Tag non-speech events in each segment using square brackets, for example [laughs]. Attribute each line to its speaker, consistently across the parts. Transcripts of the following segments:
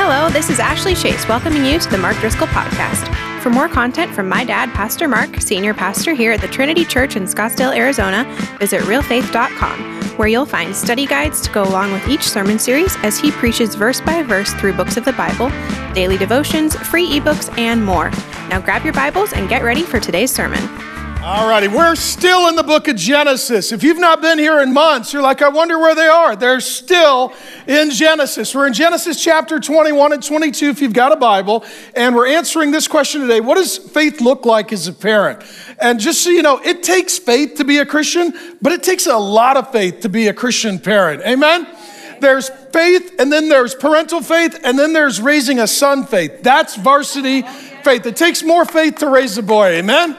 Speaker 1: Hello, this is Ashley Chase welcoming you to the Mark Driscoll Podcast. For more content from my dad, Pastor Mark, senior pastor here at the Trinity Church in Scottsdale, Arizona, visit realfaith.com, where you'll find study guides to go along with each sermon series as he preaches verse by verse through books of the Bible, daily devotions, free ebooks, and more. Now grab your Bibles and get ready for today's sermon.
Speaker 2: All righty, we're still in the book of Genesis. If you've not been here in months, you're like, I wonder where they are. They're still in Genesis. We're in Genesis chapter 21 and 22 if you've got a Bible, and we're answering this question today What does faith look like as a parent? And just so you know, it takes faith to be a Christian, but it takes a lot of faith to be a Christian parent. Amen? There's faith, and then there's parental faith, and then there's raising a son faith. That's varsity faith. It takes more faith to raise a boy. Amen?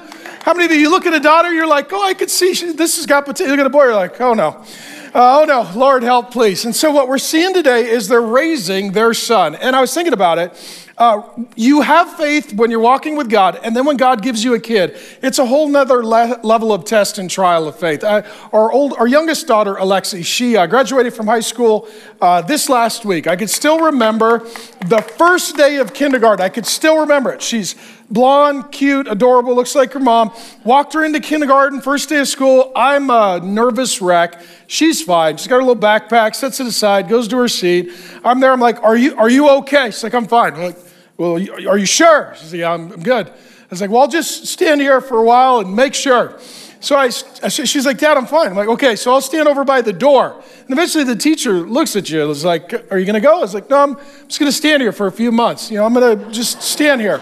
Speaker 2: How many of you, you look at a daughter, you're like, oh, I could see she, this has got potential. Look at a boy, you're like, oh no. Uh, oh no, Lord help, please. And so, what we're seeing today is they're raising their son. And I was thinking about it. Uh, you have faith when you're walking with God, and then when God gives you a kid, it's a whole nother le- level of test and trial of faith. Uh, our, old, our youngest daughter, Alexi, she uh, graduated from high school uh, this last week. I could still remember the first day of kindergarten. I could still remember it. She's blonde, cute, adorable, looks like her mom. Walked her into kindergarten, first day of school. I'm a nervous wreck. She's fine. She's got her little backpack, sets it aside, goes to her seat. I'm there. I'm like, "Are you are you okay?" She's like, "I'm fine." I'm like, well, are you sure? She said, Yeah, I'm good. I was like, Well, I'll just stand here for a while and make sure. So I, she's like, Dad, I'm fine. I'm like, Okay, so I'll stand over by the door. And eventually the teacher looks at you and is like, Are you going to go? I was like, No, I'm just going to stand here for a few months. You know, I'm going to just stand here.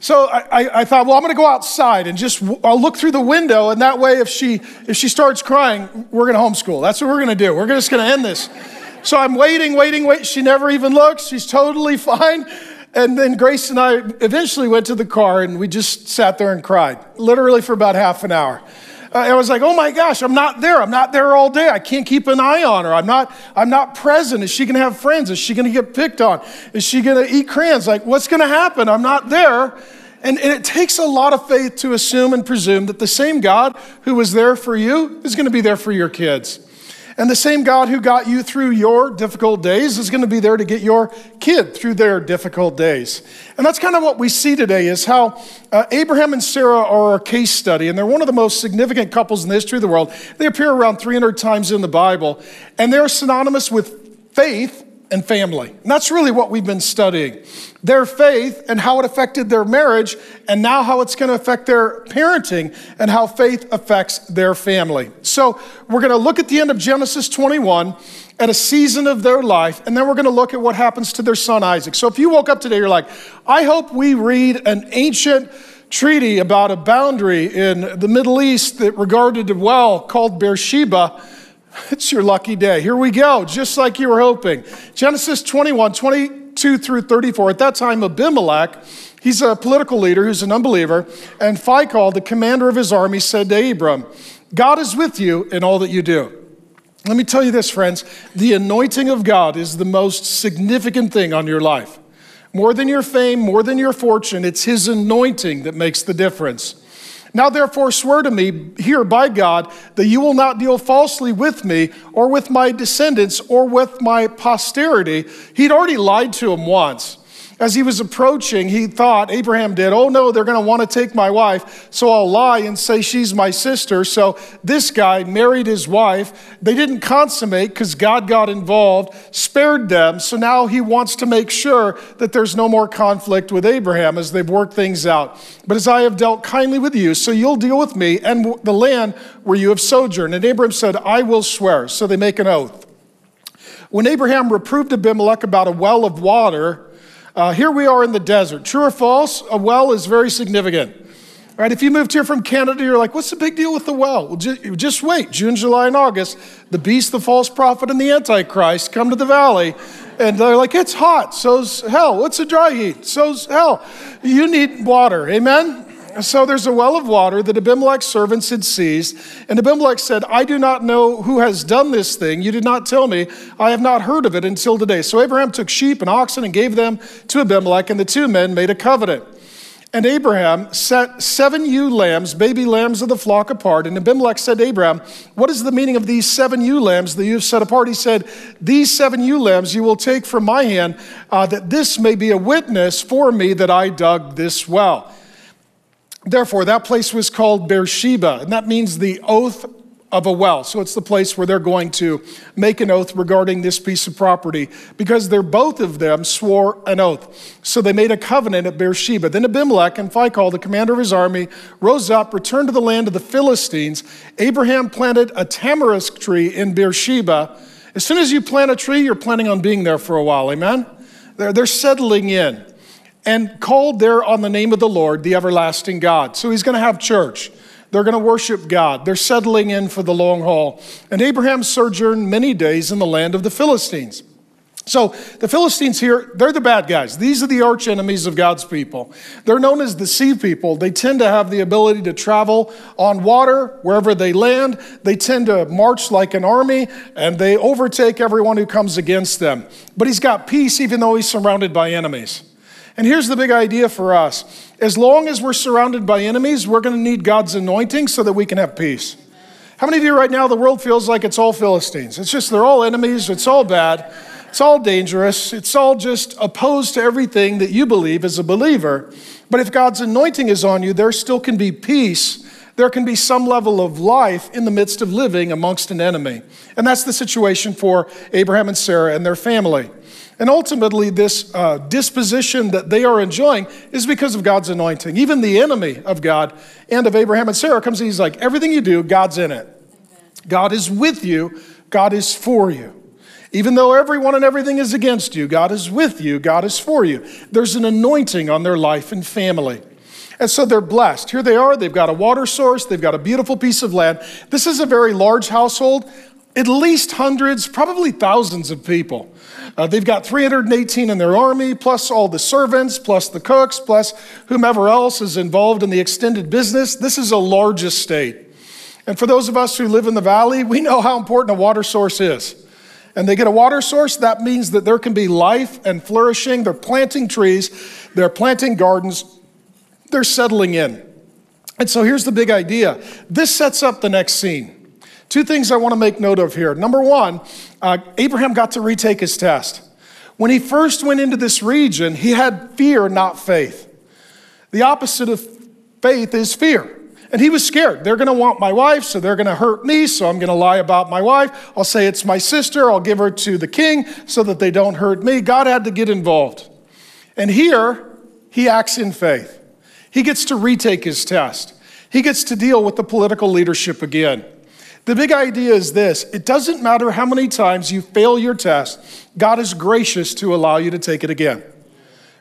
Speaker 2: So I, I, I, thought, well, I'm going to go outside and just I'll look through the window, and that way, if she if she starts crying, we're going to homeschool. That's what we're going to do. We're just going to end this. So I'm waiting, waiting, wait. She never even looks. She's totally [laughs] fine. And then Grace and I eventually went to the car and we just sat there and cried, literally for about half an hour. Uh, I was like, oh my gosh, I'm not there. I'm not there all day. I can't keep an eye on her. I'm not, I'm not present. Is she going to have friends? Is she going to get picked on? Is she going to eat crayons? Like, what's going to happen? I'm not there. And, and, it takes a lot of faith to assume and presume that the same God who was there for you is going to be there for your kids. And the same God who got you through your difficult days is going to be there to get your kid through their difficult days. And that's kind of what we see today is how uh, Abraham and Sarah are a case study, and they're one of the most significant couples in the history of the world. They appear around 300 times in the Bible, and they're synonymous with faith and family. And that's really what we've been studying their faith and how it affected their marriage, and now how it's going to affect their parenting and how faith affects their family. So, we're going to look at the end of Genesis 21 at a season of their life, and then we're going to look at what happens to their son Isaac. So, if you woke up today, you're like, I hope we read an ancient treaty about a boundary in the Middle East that regarded a well called Beersheba [laughs] it's your lucky day. Here we go, just like you were hoping. Genesis 21, 22 through 34. At that time, Abimelech, he's a political leader who's an unbeliever, and Phicol, the commander of his army, said to Abram, God is with you in all that you do. Let me tell you this, friends the anointing of God is the most significant thing on your life. More than your fame, more than your fortune, it's His anointing that makes the difference. Now, therefore, swear to me here by God that you will not deal falsely with me or with my descendants or with my posterity. He'd already lied to him once. As he was approaching, he thought, Abraham did, oh no, they're going to want to take my wife, so I'll lie and say she's my sister. So this guy married his wife. They didn't consummate because God got involved, spared them. So now he wants to make sure that there's no more conflict with Abraham as they've worked things out. But as I have dealt kindly with you, so you'll deal with me and the land where you have sojourned. And Abraham said, I will swear. So they make an oath. When Abraham reproved Abimelech about a well of water, uh, here we are in the desert. True or false? A well is very significant. Right? If you moved here from Canada, you're like, what's the big deal with the well? well just, just wait. June, July, and August, the beast, the false prophet, and the Antichrist come to the valley. And they're like, it's hot. So's hell. What's a dry heat? So's hell. You need water. Amen? So there's a well of water that Abimelech's servants had seized. And Abimelech said, I do not know who has done this thing. You did not tell me. I have not heard of it until today. So Abraham took sheep and oxen and gave them to Abimelech, and the two men made a covenant. And Abraham set seven ewe lambs, baby lambs of the flock, apart. And Abimelech said to Abraham, What is the meaning of these seven ewe lambs that you have set apart? He said, These seven ewe lambs you will take from my hand, uh, that this may be a witness for me that I dug this well. Therefore, that place was called Beersheba, and that means the oath of a well. So it's the place where they're going to make an oath regarding this piece of property because they're both of them swore an oath. So they made a covenant at Beersheba. Then Abimelech and Phicol, the commander of his army, rose up, returned to the land of the Philistines. Abraham planted a tamarisk tree in Beersheba. As soon as you plant a tree, you're planning on being there for a while. Amen? They're, they're settling in. And called there on the name of the Lord, the everlasting God. So he's going to have church. They're going to worship God. They're settling in for the long haul. And Abraham sojourned many days in the land of the Philistines. So the Philistines here, they're the bad guys. These are the arch enemies of God's people. They're known as the sea people. They tend to have the ability to travel on water wherever they land. They tend to march like an army and they overtake everyone who comes against them. But he's got peace even though he's surrounded by enemies. And here's the big idea for us as long as we're surrounded by enemies, we're going to need God's anointing so that we can have peace. How many of you right now, the world feels like it's all Philistines? It's just they're all enemies, it's all bad, it's all dangerous, it's all just opposed to everything that you believe as a believer. But if God's anointing is on you, there still can be peace. There can be some level of life in the midst of living amongst an enemy. And that's the situation for Abraham and Sarah and their family. And ultimately, this uh, disposition that they are enjoying is because of God's anointing. Even the enemy of God and of Abraham and Sarah comes and he's like, everything you do, God's in it. God is with you, God is for you. Even though everyone and everything is against you, God is with you, God is for you. There's an anointing on their life and family. And so they're blessed. Here they are, they've got a water source, they've got a beautiful piece of land. This is a very large household, at least hundreds, probably thousands of people. Uh, they've got 318 in their army, plus all the servants, plus the cooks, plus whomever else is involved in the extended business. This is a large estate. And for those of us who live in the valley, we know how important a water source is. And they get a water source, that means that there can be life and flourishing. They're planting trees, they're planting gardens, they're settling in. And so here's the big idea this sets up the next scene. Two things I want to make note of here. Number one, uh, Abraham got to retake his test. When he first went into this region, he had fear, not faith. The opposite of faith is fear. And he was scared. They're going to want my wife, so they're going to hurt me, so I'm going to lie about my wife. I'll say it's my sister. I'll give her to the king so that they don't hurt me. God had to get involved. And here, he acts in faith. He gets to retake his test, he gets to deal with the political leadership again. The big idea is this it doesn't matter how many times you fail your test, God is gracious to allow you to take it again.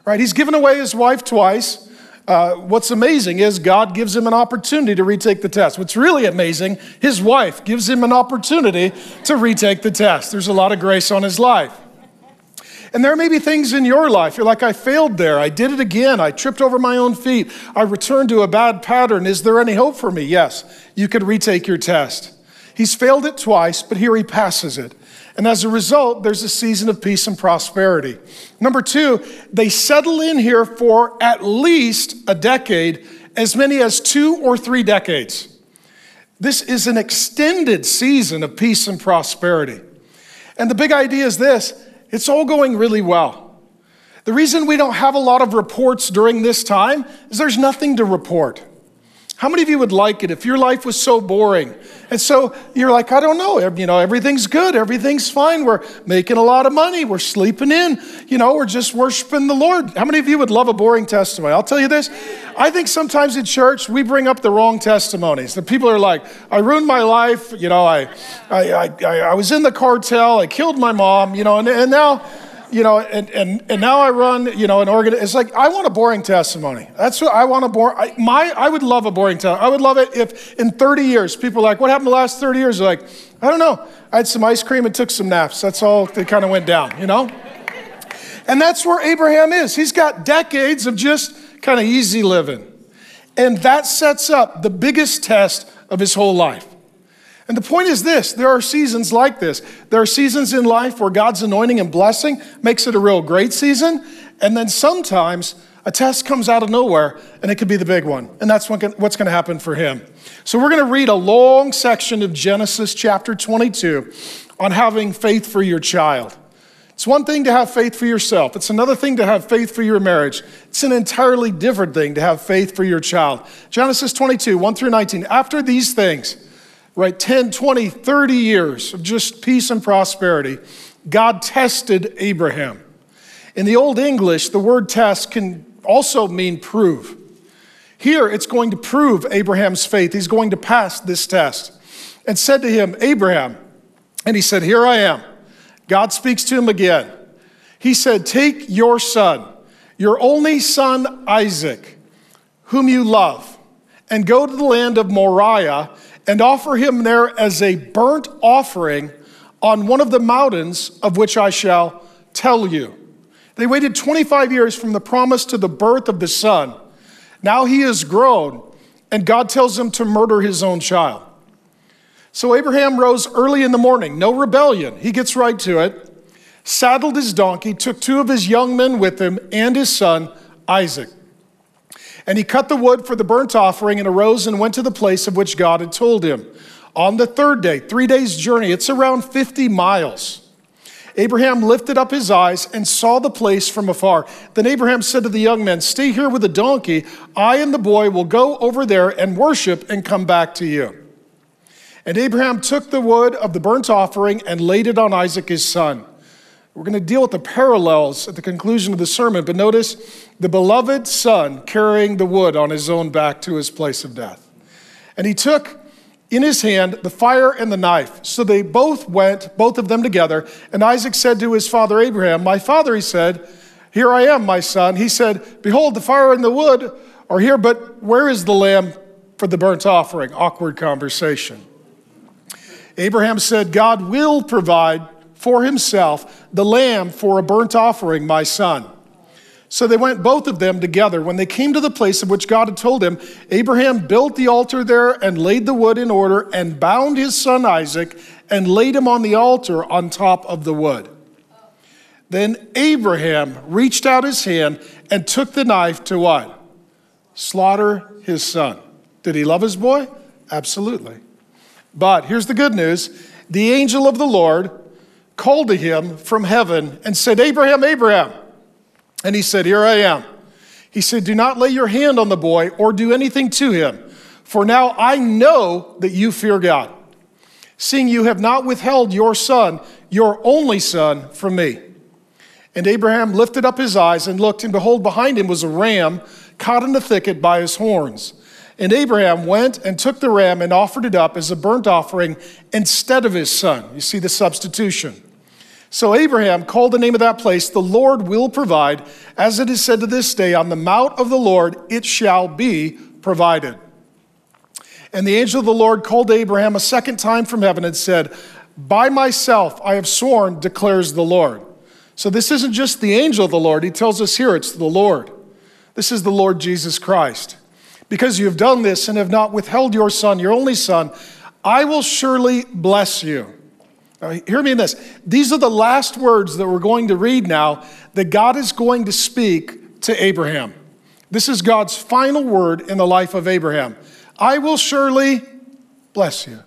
Speaker 2: Right? He's given away his wife twice. Uh, what's amazing is God gives him an opportunity to retake the test. What's really amazing, his wife gives him an opportunity to retake the test. There's a lot of grace on his life. And there may be things in your life. You're like, I failed there. I did it again. I tripped over my own feet. I returned to a bad pattern. Is there any hope for me? Yes, you could retake your test. He's failed it twice, but here he passes it. And as a result, there's a season of peace and prosperity. Number two, they settle in here for at least a decade, as many as two or three decades. This is an extended season of peace and prosperity. And the big idea is this it's all going really well. The reason we don't have a lot of reports during this time is there's nothing to report. How many of you would like it if your life was so boring? And so you're like, I don't know, you know, everything's good, everything's fine, we're making a lot of money, we're sleeping in, you know, we're just worshiping the Lord. How many of you would love a boring testimony? I'll tell you this. I think sometimes in church we bring up the wrong testimonies. The people are like, I ruined my life, you know, I, I, I, I was in the cartel, I killed my mom, you know, and, and now you know, and, and, and now I run, you know, an organ. It's like, I want a boring testimony. That's what I want a boring, I, my, I would love a boring testimony. I would love it if in 30 years, people are like, what happened the last 30 years? They're like, I don't know. I had some ice cream and took some naps. That's all that kind of went down, you know? And that's where Abraham is. He's got decades of just kind of easy living. And that sets up the biggest test of his whole life. And the point is this there are seasons like this. There are seasons in life where God's anointing and blessing makes it a real great season. And then sometimes a test comes out of nowhere and it could be the big one. And that's what's going to happen for him. So we're going to read a long section of Genesis chapter 22 on having faith for your child. It's one thing to have faith for yourself, it's another thing to have faith for your marriage. It's an entirely different thing to have faith for your child. Genesis 22, 1 through 19. After these things, right, 10, 20, 30 years of just peace and prosperity, God tested Abraham. In the Old English, the word test can also mean prove. Here, it's going to prove Abraham's faith. He's going to pass this test. And said to him, Abraham, and he said, Here I am. God speaks to him again. He said, Take your son, your only son Isaac, whom you love, and go to the land of Moriah and offer him there as a burnt offering on one of the mountains of which I shall tell you. They waited 25 years from the promise to the birth of the son. Now he is grown, and God tells him to murder his own child. So Abraham rose early in the morning, no rebellion. He gets right to it, saddled his donkey, took two of his young men with him, and his son, Isaac. And he cut the wood for the burnt offering and arose and went to the place of which God had told him. On the third day, three days' journey, it's around 50 miles. Abraham lifted up his eyes and saw the place from afar. Then Abraham said to the young men, Stay here with the donkey. I and the boy will go over there and worship and come back to you. And Abraham took the wood of the burnt offering and laid it on Isaac his son. We're going to deal with the parallels at the conclusion of the sermon, but notice the beloved son carrying the wood on his own back to his place of death. And he took in his hand the fire and the knife. So they both went, both of them together. And Isaac said to his father Abraham, My father, he said, Here I am, my son. He said, Behold, the fire and the wood are here, but where is the lamb for the burnt offering? Awkward conversation. Abraham said, God will provide for himself the lamb for a burnt offering, my son. So they went both of them together. When they came to the place of which God had told him, Abraham built the altar there and laid the wood in order and bound his son Isaac and laid him on the altar on top of the wood. Then Abraham reached out his hand and took the knife to what? Slaughter his son. Did he love his boy? Absolutely. But here's the good news the angel of the Lord called to him from heaven and said, Abraham, Abraham. And he said, Here I am. He said, Do not lay your hand on the boy or do anything to him, for now I know that you fear God, seeing you have not withheld your son, your only son, from me. And Abraham lifted up his eyes and looked, and behold, behind him was a ram caught in the thicket by his horns. And Abraham went and took the ram and offered it up as a burnt offering instead of his son. You see the substitution. So Abraham called the name of that place, The Lord will provide. As it is said to this day, On the mount of the Lord it shall be provided. And the angel of the Lord called Abraham a second time from heaven and said, By myself I have sworn, declares the Lord. So this isn't just the angel of the Lord. He tells us here it's the Lord. This is the Lord Jesus Christ. Because you have done this and have not withheld your son, your only son, I will surely bless you. Now, hear me in this. These are the last words that we're going to read now that God is going to speak to Abraham. This is God's final word in the life of Abraham. I will surely bless you.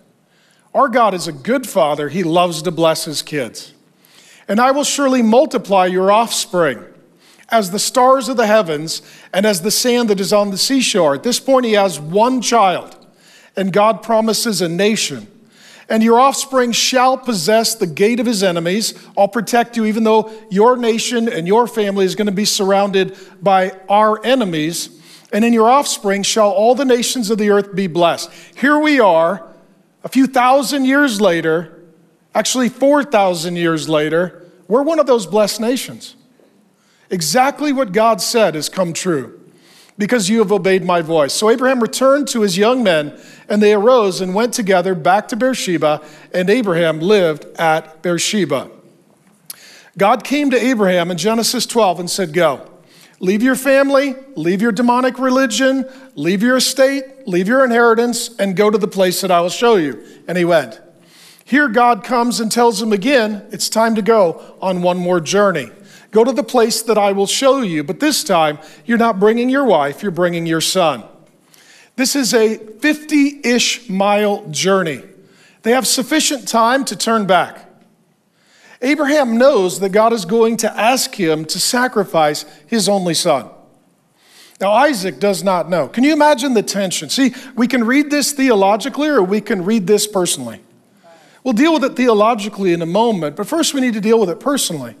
Speaker 2: Our God is a good father, he loves to bless his kids. And I will surely multiply your offspring as the stars of the heavens and as the sand that is on the seashore. At this point, he has one child, and God promises a nation and your offspring shall possess the gate of his enemies. I'll protect you, even though your nation and your family is going to be surrounded by our enemies. And in your offspring shall all the nations of the earth be blessed. Here we are, a few thousand years later, actually 4,000 years later, we're one of those blessed nations. Exactly what God said has come true because you have obeyed my voice. So Abraham returned to his young men, and they arose and went together back to Beersheba, and Abraham lived at Beersheba. God came to Abraham in Genesis 12 and said, Go. Leave your family, leave your demonic religion, leave your estate, leave your inheritance, and go to the place that I will show you. And he went. Here, God comes and tells him again, It's time to go on one more journey. Go to the place that I will show you. But this time, you're not bringing your wife, you're bringing your son. This is a 50 ish mile journey. They have sufficient time to turn back. Abraham knows that God is going to ask him to sacrifice his only son. Now, Isaac does not know. Can you imagine the tension? See, we can read this theologically or we can read this personally. We'll deal with it theologically in a moment, but first we need to deal with it personally.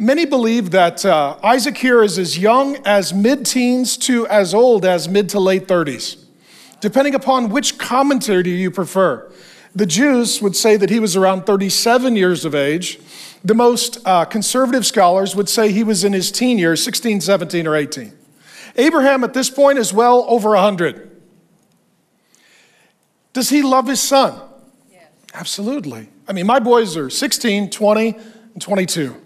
Speaker 2: Many believe that uh, Isaac here is as young as mid teens to as old as mid to late 30s, depending upon which commentary you prefer. The Jews would say that he was around 37 years of age. The most uh, conservative scholars would say he was in his teen years, 16, 17, or 18. Abraham at this point is well over 100. Does he love his son? Yes. Absolutely. I mean, my boys are 16, 20, and 22.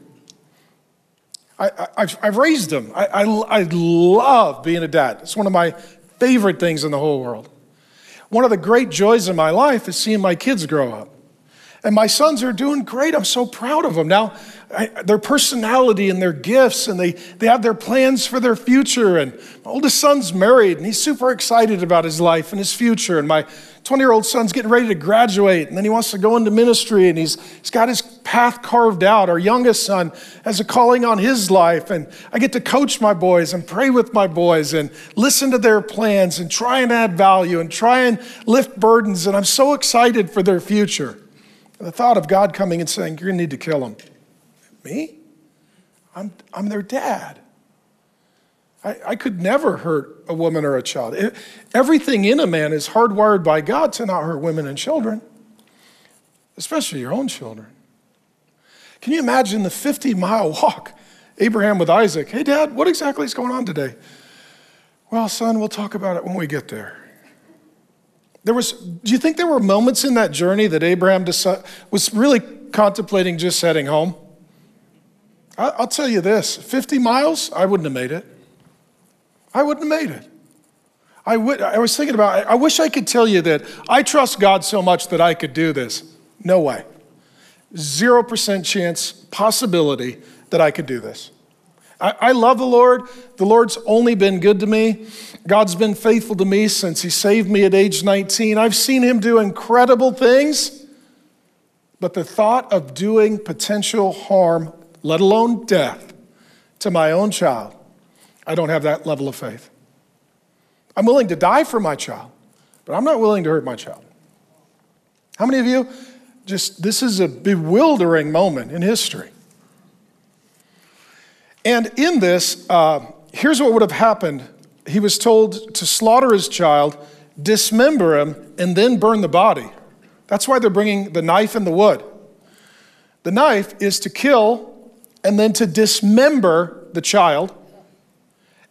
Speaker 2: I, have raised them. I, I, I love being a dad. It's one of my favorite things in the whole world. One of the great joys in my life is seeing my kids grow up. And my sons are doing great. I'm so proud of them. Now, I, their personality and their gifts, and they, they have their plans for their future. And my oldest son's married, and he's super excited about his life and his future. And my 20 year old son's getting ready to graduate, and then he wants to go into ministry, and he's, he's got his path carved out. Our youngest son has a calling on his life, and I get to coach my boys and pray with my boys and listen to their plans and try and add value and try and lift burdens. And I'm so excited for their future. The thought of God coming and saying, You're going to need to kill them. Me? I'm, I'm their dad. I, I could never hurt a woman or a child. It, everything in a man is hardwired by God to not hurt women and children, especially your own children. Can you imagine the 50 mile walk? Abraham with Isaac. Hey, Dad, what exactly is going on today? Well, son, we'll talk about it when we get there. There was, do you think there were moments in that journey that Abraham was really contemplating just heading home? I'll tell you this 50 miles, I wouldn't have made it. I wouldn't have made it. I, would, I was thinking about, I wish I could tell you that I trust God so much that I could do this. No way. 0% chance, possibility that I could do this. I, I love the Lord. The Lord's only been good to me. God's been faithful to me since He saved me at age 19. I've seen Him do incredible things, but the thought of doing potential harm, let alone death, to my own child, I don't have that level of faith. I'm willing to die for my child, but I'm not willing to hurt my child. How many of you just, this is a bewildering moment in history? And in this, uh, here's what would have happened. He was told to slaughter his child, dismember him, and then burn the body. That's why they're bringing the knife and the wood. The knife is to kill and then to dismember the child.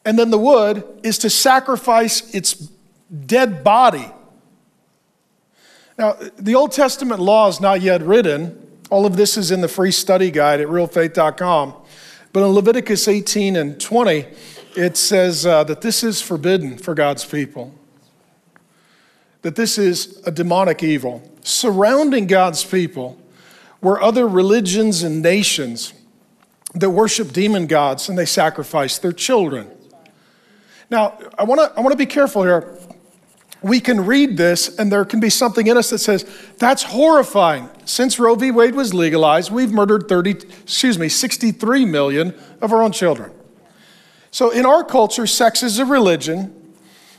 Speaker 2: And then the wood is to sacrifice its dead body. Now, the Old Testament law is not yet written. All of this is in the free study guide at realfaith.com. But in Leviticus 18 and 20, it says uh, that this is forbidden for God's people, that this is a demonic evil. Surrounding God's people were other religions and nations that worship demon gods and they sacrifice their children. Now, I wanna, I wanna be careful here we can read this and there can be something in us that says, that's horrifying. Since Roe v. Wade was legalized, we've murdered 30, excuse me, 63 million of our own children. So in our culture, sex is a religion,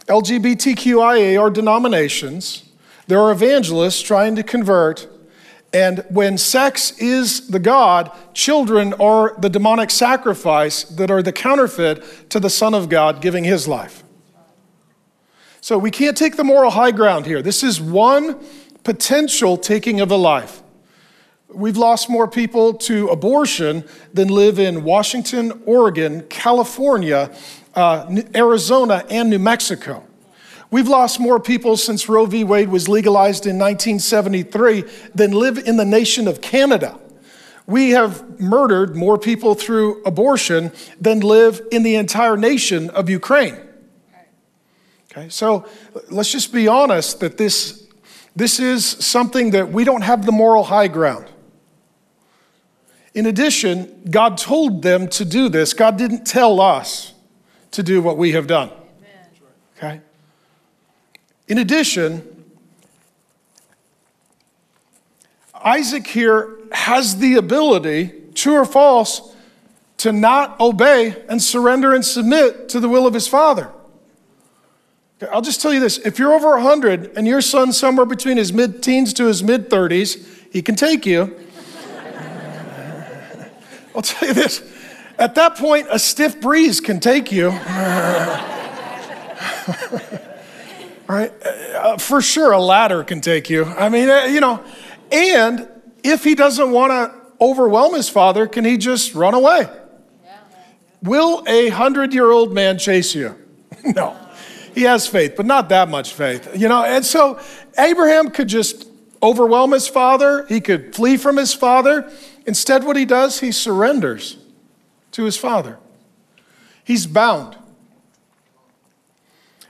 Speaker 2: LGBTQIA are denominations, there are evangelists trying to convert, and when sex is the God, children are the demonic sacrifice that are the counterfeit to the Son of God giving his life. So we can't take the moral high ground here. This is one potential taking of a life. We've lost more people to abortion than live in Washington, Oregon, California, uh, Arizona, and New Mexico. We've lost more people since Roe v. Wade was legalized in 1973 than live in the nation of Canada. We have murdered more people through abortion than live in the entire nation of Ukraine. Okay, so let's just be honest that this, this is something that we don't have the moral high ground. In addition, God told them to do this. God didn't tell us to do what we have done. Okay? In addition, Isaac here has the ability, true or false, to not obey and surrender and submit to the will of his father. I'll just tell you this if you're over 100 and your son's somewhere between his mid teens to his mid 30s, he can take you. I'll tell you this at that point, a stiff breeze can take you. All [laughs] right? Uh, for sure, a ladder can take you. I mean, uh, you know, and if he doesn't want to overwhelm his father, can he just run away? Yeah. Will a hundred year old man chase you? [laughs] no. He has faith, but not that much faith. You know, and so Abraham could just overwhelm his father, he could flee from his father. Instead, what he does, he surrenders to his father. He's bound.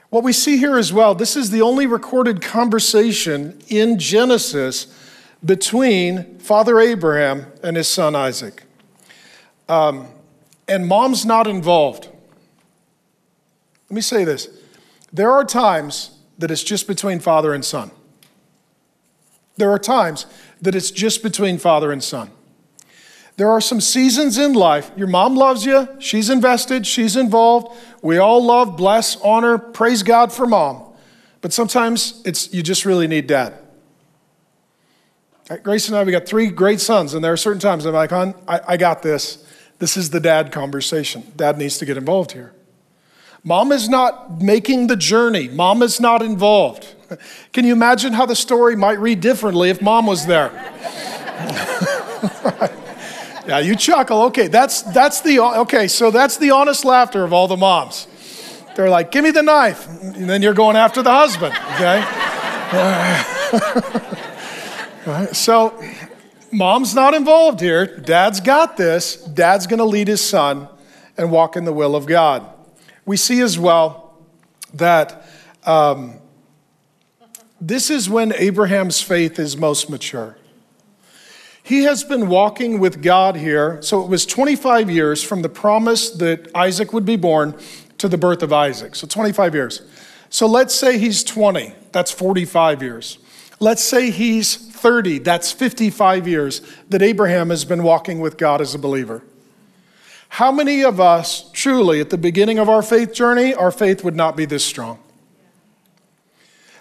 Speaker 2: What we see here as well, this is the only recorded conversation in Genesis between Father Abraham and his son Isaac. Um, and mom's not involved. Let me say this there are times that it's just between father and son. There are times that it's just between father and son. There are some seasons in life. Your mom loves you, she's invested, she's involved. We all love, bless, honor, praise God for mom. But sometimes it's you just really need dad. Grace and I, we got three great sons, and there are certain times I'm like, hon, I, I got this. This is the dad conversation. Dad needs to get involved here. Mom is not making the journey. Mom is not involved. [laughs] Can you imagine how the story might read differently if mom was there? [laughs] Yeah, you chuckle. Okay, that's that's the okay. So that's the honest laughter of all the moms. They're like, "Give me the knife," and then you're going after the husband. Okay. [laughs] so, mom's not involved here. Dad's got this. Dad's going to lead his son and walk in the will of God. We see as well that um, this is when Abraham's faith is most mature. He has been walking with God here. So it was 25 years from the promise that Isaac would be born to the birth of Isaac. So 25 years. So let's say he's 20. That's 45 years. Let's say he's 30. That's 55 years that Abraham has been walking with God as a believer. How many of us truly, at the beginning of our faith journey, our faith would not be this strong?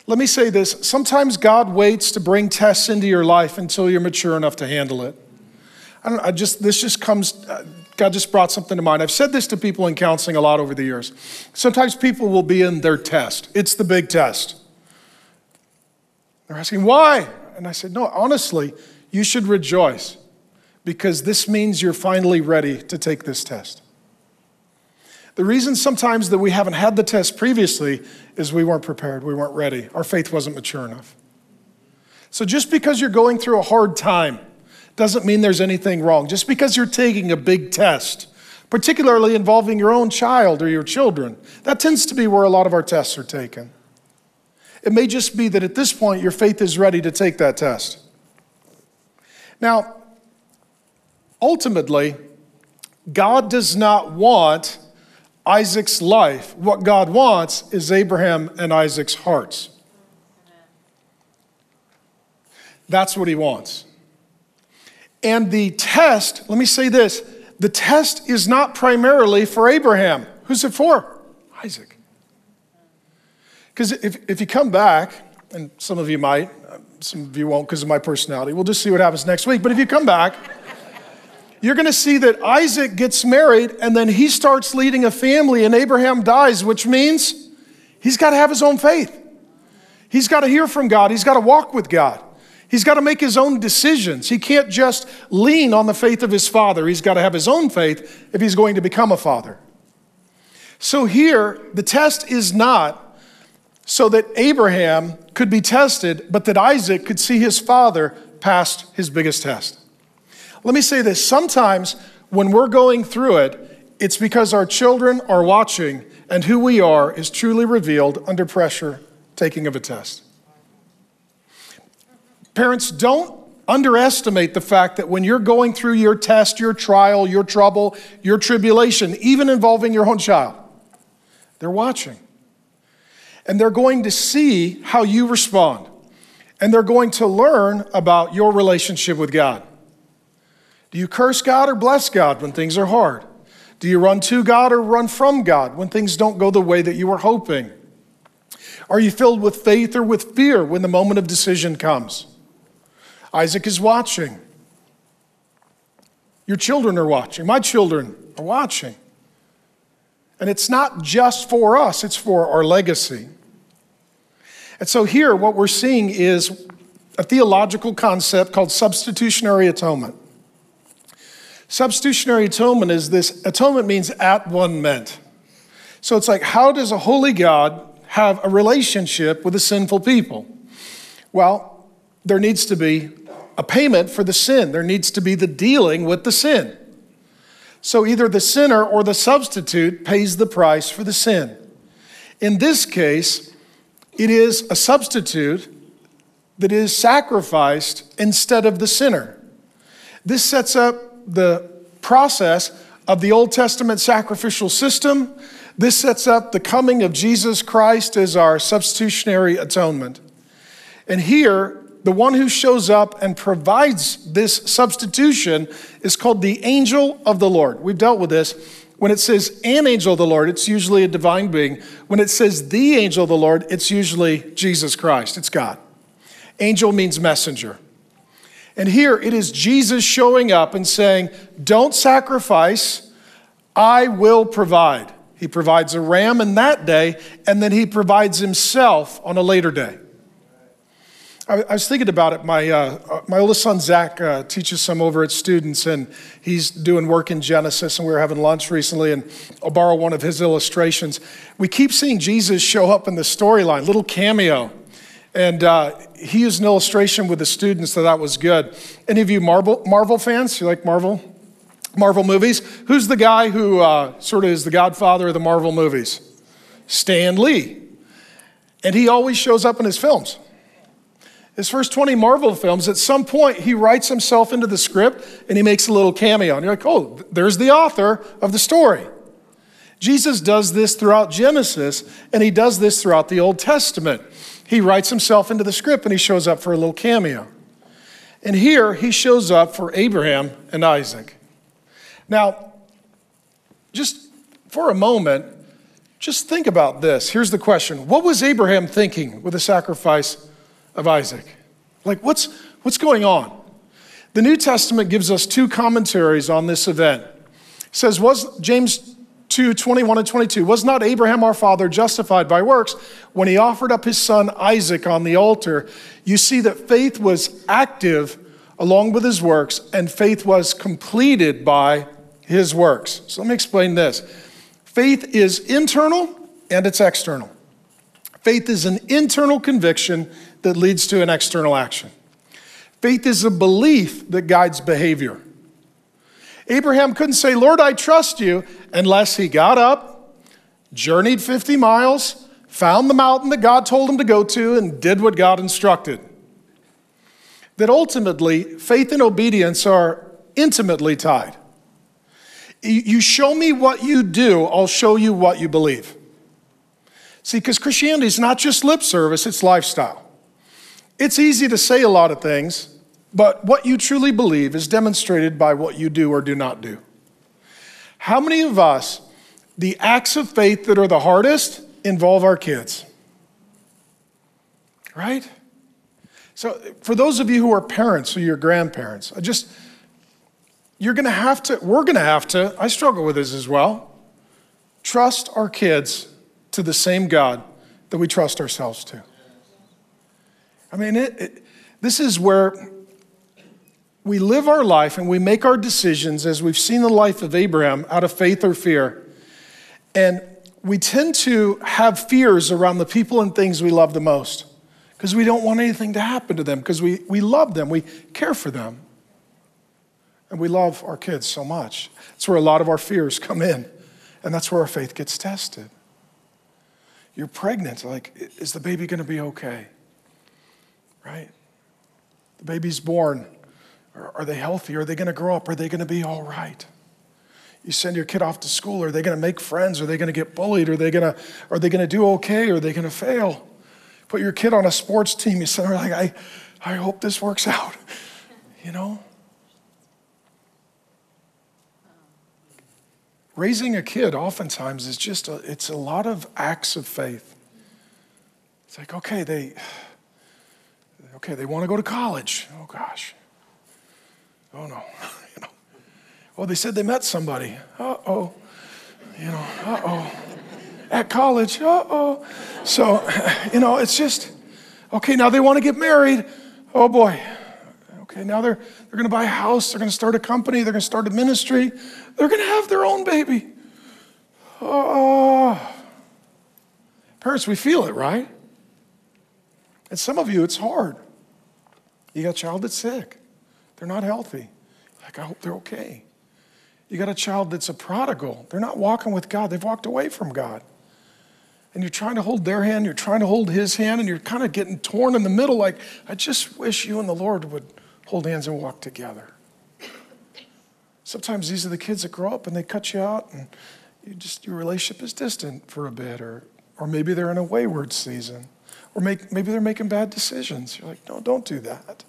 Speaker 2: Let me say this sometimes God waits to bring tests into your life until you're mature enough to handle it. I don't I just, this just comes, uh, God just brought something to mind. I've said this to people in counseling a lot over the years. Sometimes people will be in their test, it's the big test. They're asking, why? And I said, no, honestly, you should rejoice because this means you're finally ready to take this test. The reason sometimes that we haven't had the test previously is we weren't prepared, we weren't ready, our faith wasn't mature enough. So just because you're going through a hard time doesn't mean there's anything wrong. Just because you're taking a big test, particularly involving your own child or your children, that tends to be where a lot of our tests are taken. It may just be that at this point your faith is ready to take that test. Now, ultimately, God does not want Isaac's life. What God wants is Abraham and Isaac's hearts. That's what he wants. And the test, let me say this the test is not primarily for Abraham. Who's it for? Isaac. Because if, if you come back, and some of you might, some of you won't because of my personality, we'll just see what happens next week. But if you come back, you're going to see that Isaac gets married and then he starts leading a family and Abraham dies, which means he's got to have his own faith. He's got to hear from God, he's got to walk with God. He's got to make his own decisions. He can't just lean on the faith of his father. He's got to have his own faith if he's going to become a father. So here, the test is not so that Abraham could be tested, but that Isaac could see his father past his biggest test. Let me say this sometimes when we're going through it, it's because our children are watching and who we are is truly revealed under pressure taking of a test. Parents, don't underestimate the fact that when you're going through your test, your trial, your trouble, your tribulation, even involving your own child, they're watching. And they're going to see how you respond. And they're going to learn about your relationship with God. Do you curse God or bless God when things are hard? Do you run to God or run from God when things don't go the way that you were hoping? Are you filled with faith or with fear when the moment of decision comes? Isaac is watching. Your children are watching. My children are watching. And it's not just for us, it's for our legacy. And so here, what we're seeing is a theological concept called substitutionary atonement. Substitutionary atonement is this atonement means at one meant. So it's like, how does a holy God have a relationship with a sinful people? Well, there needs to be a payment for the sin, there needs to be the dealing with the sin. So either the sinner or the substitute pays the price for the sin. In this case, it is a substitute that is sacrificed instead of the sinner. This sets up the process of the Old Testament sacrificial system. This sets up the coming of Jesus Christ as our substitutionary atonement. And here, the one who shows up and provides this substitution is called the angel of the Lord. We've dealt with this. When it says an angel of the Lord, it's usually a divine being. When it says the angel of the Lord, it's usually Jesus Christ, it's God. Angel means messenger. And here it is Jesus showing up and saying, Don't sacrifice, I will provide. He provides a ram in that day, and then he provides himself on a later day. I, was thinking about it. My, uh, uh, my oldest son, Zach, uh, teaches some over at Students, and he's doing work in Genesis, and we were having lunch recently, and I'll borrow one of his illustrations. We keep seeing Jesus show up in the storyline, little cameo. And uh, he used an illustration with the students that that was good. Any of you Marvel, Marvel fans? You like Marvel? Marvel movies? Who's the guy who uh, sort of is the godfather of the Marvel movies? Stan Lee. And he always shows up in his films his first 20 Marvel films, at some point he writes himself into the script and he makes a little cameo. And you're like, oh, there's the author of the story. Jesus does this throughout Genesis and he does this throughout the Old Testament. He writes himself into the script and he shows up for a little cameo. And here he shows up for Abraham and Isaac. Now, just for a moment, just think about this. Here's the question What was Abraham thinking with the sacrifice of Isaac. Like, what's, what's going on? The New Testament gives us two commentaries on this event. It says, was James 2 21 and 22, was not Abraham our father justified by works when he offered up his son Isaac on the altar? You see that faith was active along with his works, and faith was completed by his works. So let me explain this faith is internal and it's external. Faith is an internal conviction that leads to an external action. Faith is a belief that guides behavior. Abraham couldn't say, Lord, I trust you, unless he got up, journeyed 50 miles, found the mountain that God told him to go to, and did what God instructed. That ultimately, faith and obedience are intimately tied. You show me what you do, I'll show you what you believe. See, because Christianity is not just lip service, it's lifestyle. It's easy to say a lot of things, but what you truly believe is demonstrated by what you do or do not do. How many of us, the acts of faith that are the hardest, involve our kids? Right? So, for those of you who are parents or your grandparents, I just, you're gonna have to, we're gonna have to, I struggle with this as well, trust our kids to the same God that we trust ourselves to. I mean, it, it, this is where we live our life and we make our decisions as we've seen the life of Abraham out of faith or fear. And we tend to have fears around the people and things we love the most because we don't want anything to happen to them because we, we love them, we care for them. And we love our kids so much. That's where a lot of our fears come in, and that's where our faith gets tested. You're pregnant, like, is the baby gonna be okay? right? The baby's born. Are, are they healthy? Are they going to grow up? Are they going to be all right? You send your kid off to school. Are they going to make friends? Are they going to get bullied? Are they going to, are they going to do okay? Are they going to fail? Put your kid on a sports team. You send her like, I, I hope this works out. [laughs] You know? Raising a kid oftentimes is just a, it's a lot of acts of faith. It's like, okay, they okay, they want to go to college. Oh gosh. Oh no. [laughs] you know. Well, they said they met somebody. Uh-oh. You know, uh-oh. At college. Uh-oh. So, [laughs] you know, it's just okay, now they want to get married. Oh boy. Okay, now they're they're going to buy a house, they're going to start a company, they're going to start a ministry. They're going to have their own baby. Uh oh. Parents, we feel it, right? And some of you, it's hard. You got a child that's sick, they're not healthy. Like, I hope they're okay. You got a child that's a prodigal, they're not walking with God, they've walked away from God. And you're trying to hold their hand, you're trying to hold his hand, and you're kind of getting torn in the middle. Like, I just wish you and the Lord would hold hands and walk together. Sometimes these are the kids that grow up and they cut you out and you just your relationship is distant for a bit or or maybe they're in a wayward season or make, maybe they're making bad decisions. You're like, "No, don't do that."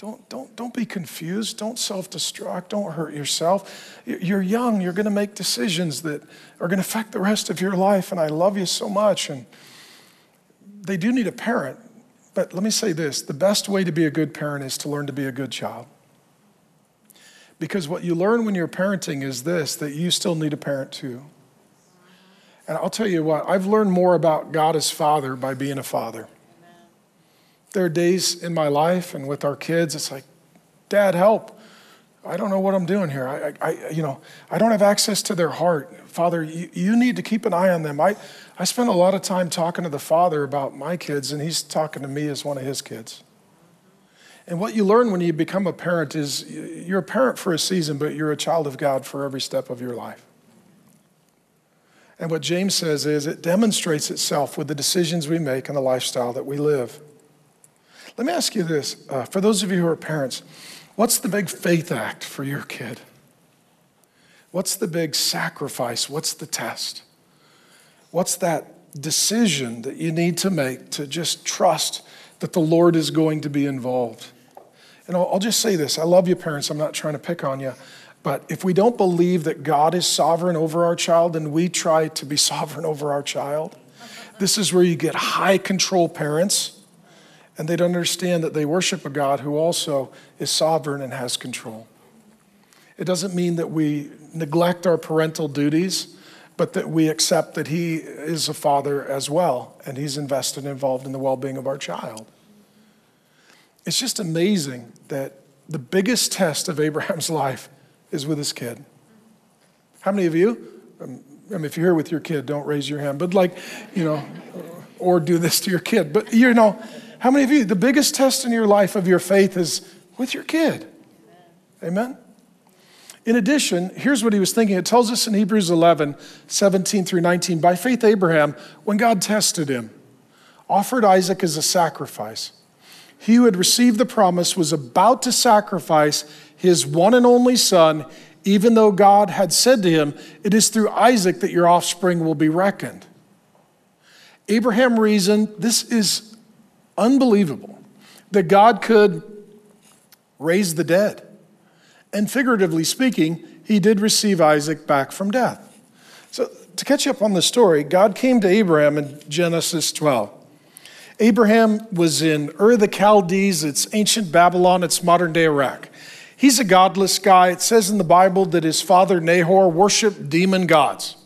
Speaker 2: Don't, don't, don't be confused. Don't self destruct. Don't hurt yourself. You're young. You're going to make decisions that are going to affect the rest of your life. And I love you so much. And they do need a parent. But let me say this the best way to be a good parent is to learn to be a good child. Because what you learn when you're parenting is this that you still need a parent too. And I'll tell you what, I've learned more about God as Father by being a father. There are days in my life and with our kids, it's like, Dad, help. I don't know what I'm doing here. I, I, you know, I don't have access to their heart. Father, you, you need to keep an eye on them. I, I spend a lot of time talking to the Father about my kids, and he's talking to me as one of his kids. And what you learn when you become a parent is you're a parent for a season, but you're a child of God for every step of your life. And what James says is it demonstrates itself with the decisions we make and the lifestyle that we live. Let me ask you this uh, for those of you who are parents, what's the big faith act for your kid? What's the big sacrifice? What's the test? What's that decision that you need to make to just trust that the Lord is going to be involved? And I'll, I'll just say this I love you, parents. I'm not trying to pick on you. But if we don't believe that God is sovereign over our child and we try to be [laughs] sovereign over our child, this is where you get high control parents and they don't understand that they worship a God who also is sovereign and has control. It doesn't mean that we neglect our parental duties, but that we accept that He is a father as well and He's invested and involved in the well being of our child. It's just amazing that the biggest test of Abraham's [laughs] life is with his kid. How many of you? Um, I mean, if you're here with your kid, don't raise your hand, but like, you know, or do this to your kid. But, you know, how many of you, the biggest test in your life of your faith is with your kid? Amen? In addition, here's what he was thinking. It tells us in Hebrews 11, 17 through 19 by faith, Abraham, when God tested him, offered Isaac as a sacrifice he who had received the promise was about to sacrifice his one and only son, even though God had said to him, It is through Isaac that your offspring will be reckoned. Abraham reasoned, This is unbelievable that God could raise the dead. And figuratively speaking, he did receive Isaac back from death. So, to catch up on the story, God came to Abraham in Genesis 12. Abraham was in Ur the Chaldees, it's ancient Babylon, it's modern day Iraq. He's a godless guy. It says in the Bible that his father Nahor worshiped demon gods.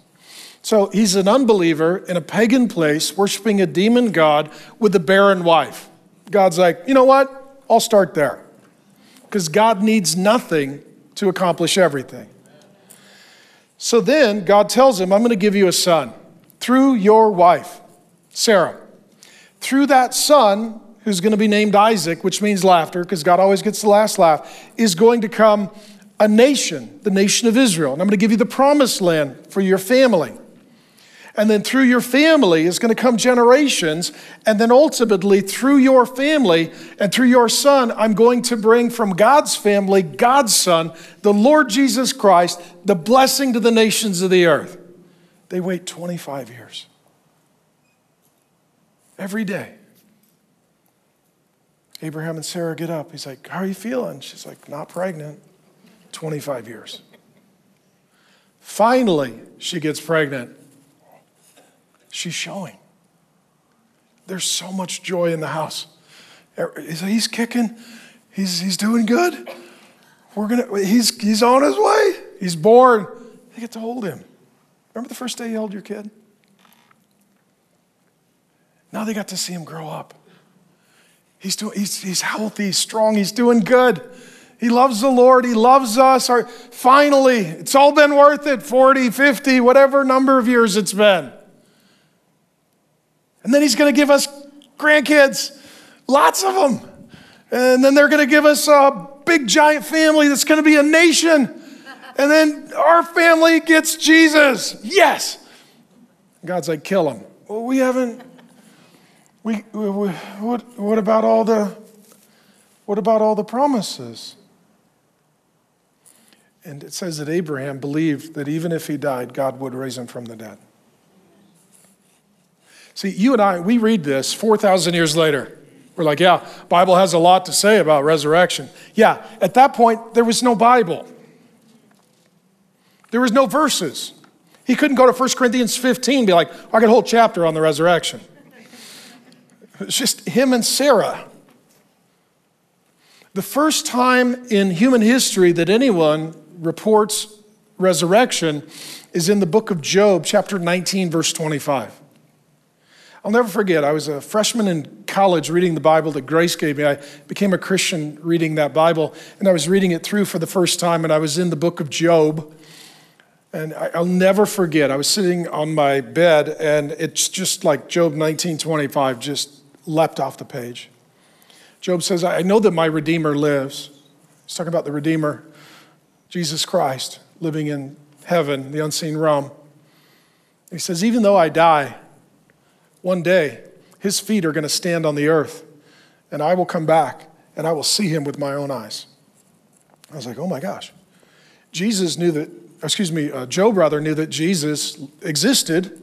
Speaker 2: So he's an unbeliever in a pagan place, worshiping a demon god with a barren wife. God's like, you know what? I'll start there. Because God needs nothing to accomplish everything. So then God tells him, I'm going to give you a son through your wife, Sarah through that son, who's going to be named Isaac, which means laughter, because God always gets the last laugh, is going to come a nation, the nation of Israel. And I'm going to give you the promised land for your family. And then through your family is going to come generations. And then ultimately, through your family and through your son, I'm going to bring from God's family, God's son, the Lord Jesus Christ, the blessing to the nations of the earth. They wait 25 years. Every day. Abraham and Sarah get up. He's like, How are you feeling? She's like, Not pregnant. 25 years. Finally, she gets pregnant. She's showing. There's so much joy in the house. Er, he's kicking. He's, he's doing good. We're gonna, he's, he's on his way. He's born. They get to hold him. Remember the first day you held your kid? Now they got to see him grow up. He's, doing, he's, he's healthy, he's strong, he's doing good. He loves the Lord. He loves us. Our, finally, it's all been worth it 40, 50, whatever number of years it's been. And then He's going to give us grandkids, lots of them. And then they're going to give us a big giant family that's going to be a nation. And then our family gets Jesus. Yes. God's like, kill him. Well, we haven't. We, we, we, what, what about all the what about all the promises? And it says that Abraham believed that even if he died, God would raise him from the dead. See, you and I, we read this 4,000 years later. We're like, yeah, Bible has a lot to say about resurrection. Yeah, at that point, there was no Bible. There was no verses. He couldn't go to 1 Corinthians 15 and be like, I got a whole chapter on the resurrection. It's just him and Sarah. The first time in human history that anyone reports resurrection is in the book of Job, chapter 19, verse 25. I'll never forget, I was a freshman in college reading the Bible that Grace gave me. I became a Christian reading that Bible, and I was reading it through for the first time, and I was in the book of Job. And I'll never forget, I was sitting on my bed, and it's just like Job 19:25 just leapt off the page. Job says, I know that my Redeemer lives. He's talking about the Redeemer Jesus Christ living in heaven, the unseen realm. He says, Even though I die, one day his feet are going to stand on the earth, and I will come back and I will see him with my own eyes. I was like, Oh my gosh. Jesus knew that, excuse me, uh, Job rather knew that Jesus existed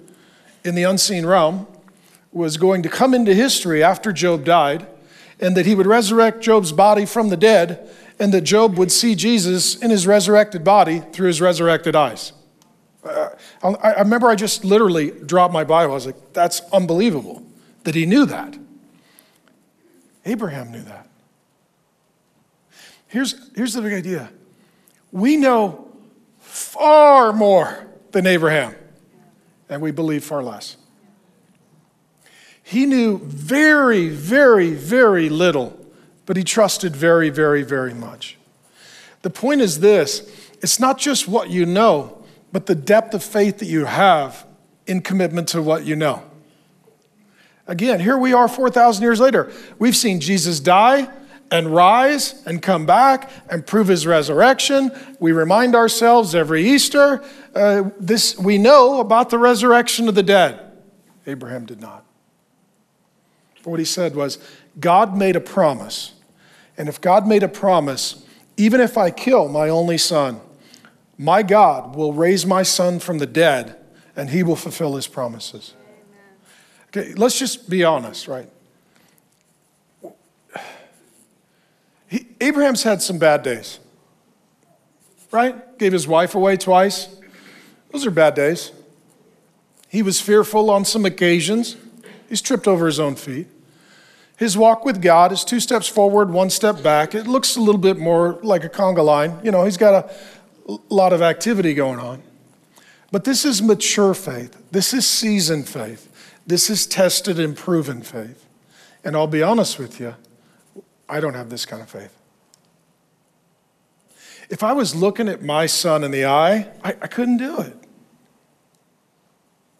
Speaker 2: in the unseen realm, was going to come into history after Job died, and that he would resurrect Job's body from the dead and that Job would see Jesus in his resurrected body through his resurrected eyes. Uh, I, remember I just literally dropped my Bible. I was like, that's unbelievable that he knew that. Abraham knew that. Here's, here's the big idea we know far more than Abraham, and we believe far less. He knew very, very, very little but he trusted very, very, very much. The point is this it's not just what you know, but the depth of faith that you have in commitment to what you know. Again, here we are 4,000 years later. We've seen Jesus die and rise and come back and prove his resurrection. We remind ourselves every Easter uh, this we know about the resurrection of the dead. Abraham did not. But what he said was, God made a promise and if God made a promise, even if I kill my only son, my God will raise my son from the dead and he will fulfill his promises. Okay, let's just be honest, right? He, Abraham's had some bad days, right? Gave his wife away twice. Those are bad days. He was fearful on some occasions. He's tripped over his own feet. His walk with God is two steps forward, one step back. It looks a little bit more like a conga line. You know, he's got a lot of activity going on. But this is mature faith. This is seasoned faith. This is tested and proven faith. And I'll be honest with you, I don't have this kind of faith. If I was looking at my son in the eye, I, I couldn't do it.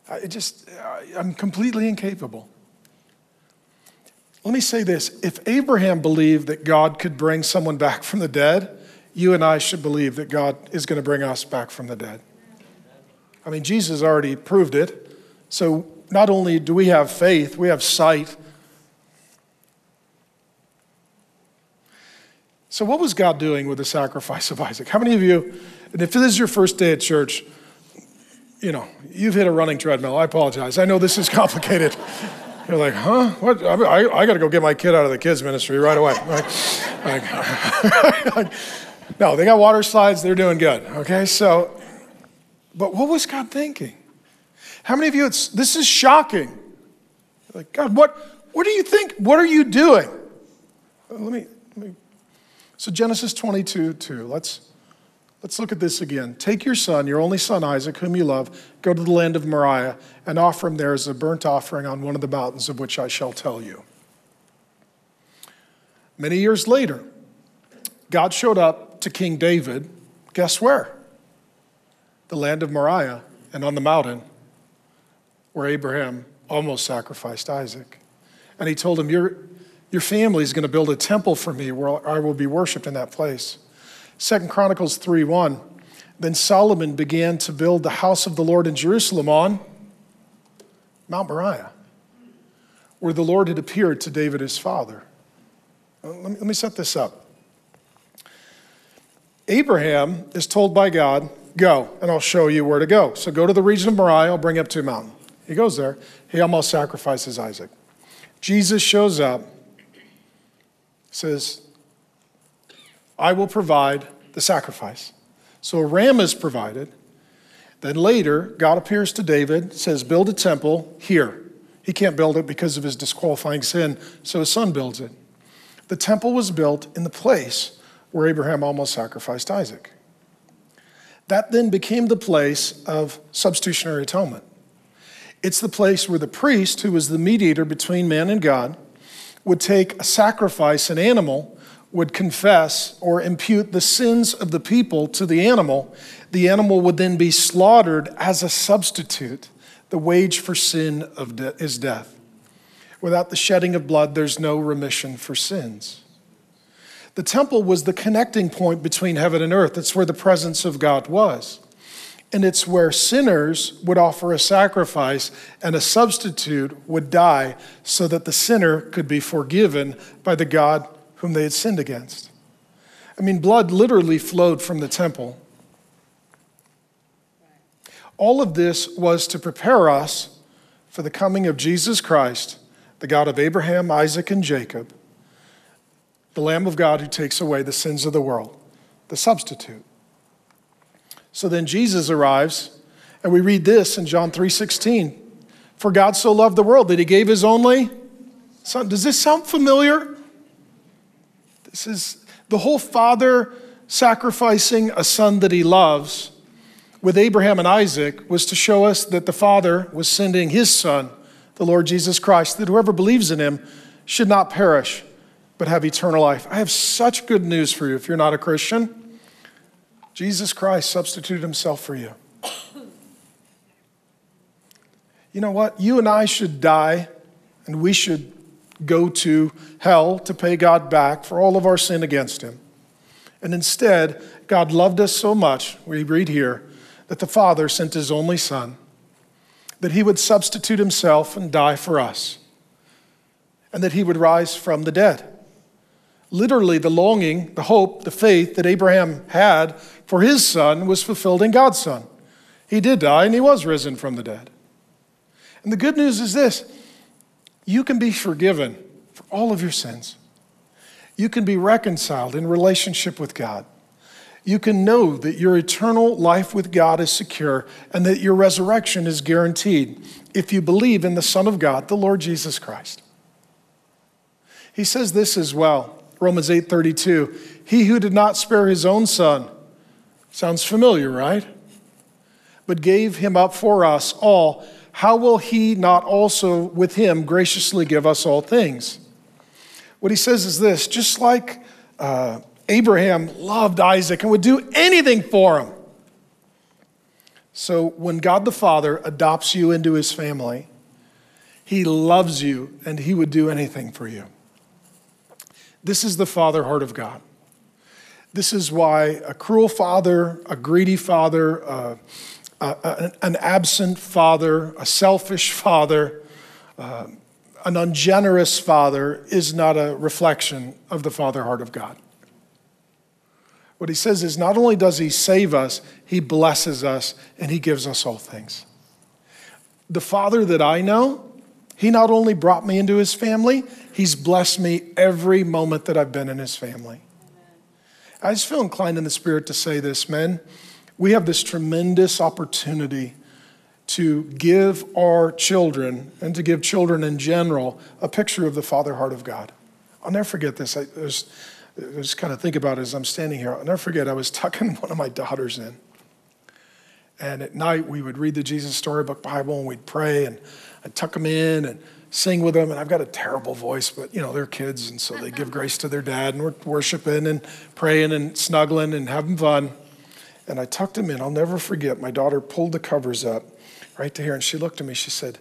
Speaker 2: I just, I'm completely incapable. Let me say this if Abraham believed that God could bring someone back from the dead, you and I should believe that God is going to bring us back from the dead. I mean, Jesus already proved it So not only do we have faith, we have sight. So, what was God doing with the sacrifice of Isaac? How many of you, and if this is your first day at church, you know, you've hit a running treadmill. I apologize. I know this is [laughs] complicated. You're like, huh? What? I, I, I got to go get my kid out of the kids' ministry right away. Like, like, [laughs] no, they got water slides. They're doing good. Okay, so, but what was God thinking? How many of you, it's, this is shocking. Like, God, what, what do you think? What are you doing? Let me, let me. So, Genesis 22 2. Let's, let's look at this again. Take your son, your only son Isaac, whom you love, go to the land of Moriah, and offer him there as a burnt offering on one of the mountains of which I shall tell you. Many years later, God showed up to King David. Guess where? The land of Moriah and on the mountain where Abraham almost sacrificed Isaac. And he told him, Your, your family is going to build a temple for me where I will be worshiped in that place. Second Chronicles 3 1. Then Solomon began to build the house of the Lord in Jerusalem on Mount Moriah, where the Lord had appeared to David his father. Let me, let me set this up. Abraham is told by God, Go, and I'll show you where to go. So go to the region of Moriah, I'll bring you up to a mountain. He goes there. He almost sacrifices Isaac. Jesus shows up, says, I will provide the sacrifice. So a ram is provided. Then later, God appears to David, says, Build a temple here. He can't build it because of his disqualifying sin, so his son builds it. The temple was built in the place where Abraham almost sacrificed Isaac. That then became the place of substitutionary atonement. It's the place where the priest, who was the mediator between man and God, would take a sacrifice, an animal, would confess or impute the sins of the people to the animal. The animal would then be slaughtered as a substitute. The wage for sin of de- is death. Without the shedding of blood, there's no remission for sins. The temple was the connecting point between heaven and earth. It's where the presence of God was. And it's where sinners would offer a sacrifice and a substitute would die so that the sinner could be forgiven by the God whom they had sinned against. I mean, blood literally flowed from the temple. All of this was to prepare us for the coming of Jesus Christ, the God of Abraham, Isaac, and Jacob, the Lamb of God who takes away the sins of the world, the substitute. So then Jesus arrives, and we read this in John 3:16. For God so loved the world that he gave his only son. Does this sound familiar? This is the whole father sacrificing a son that he loves with Abraham and Isaac was to show us that the father was sending his son, the Lord Jesus Christ, that whoever believes in him should not perish but have eternal life. I have such good news for you if you're not a Christian. Jesus Christ substituted himself for you. You know what? You and I should die, and we should go to hell to pay God back for all of our sin against him. And instead, God loved us so much, we read here, that the Father sent his only Son, that he would substitute himself and die for us, and that he would rise from the dead literally the longing, the hope, the faith that Abraham had for his son was fulfilled in God's son. He did die and he was risen from the dead. And the good news is this you can be forgiven for all of your sins. You can be reconciled in relationship with God. You can know that your eternal life with God is secure and that your resurrection is guaranteed if you believe in the Son of God, the Lord Jesus Christ. He says this as well Romans 8:32. He who did not spare his own son. Sounds familiar, right? But gave him up for us all, how will he not also with him graciously give us all things? What he says is this just like uh, Abraham loved Isaac and would do anything for him. So when God the Father adopts you into his family, he loves you and he would do anything for you. This is the father heart of God. This is why a cruel father, a greedy father, uh, uh, an absent father, a selfish father, uh, an ungenerous father is not a reflection of the father heart of God. What he says is not only does he save us, he blesses us and he gives us all things. The father that I know, he not only brought me into his family, he's blessed me every moment that I've been in his family. I just feel inclined in the spirit to say this, men. We have this tremendous opportunity to give our children and to give children in general a picture of the father heart of God. I'll never forget this. I was, I was kind of think about it as I'm standing here. I'll never forget, I was [laughs] tucking one of my daughters in. And at night, we would read the Jesus Storybook Bible and we'd pray and I'd tuck them in and sing with them. And I've got a terrible voice, but you know, they're kids. And so they give [laughs] grace to their dad and we're worshiping and praying and snuggling and having fun. And I tucked them in. I'll never forget. My daughter pulled the covers up right to here and she looked at me. She said,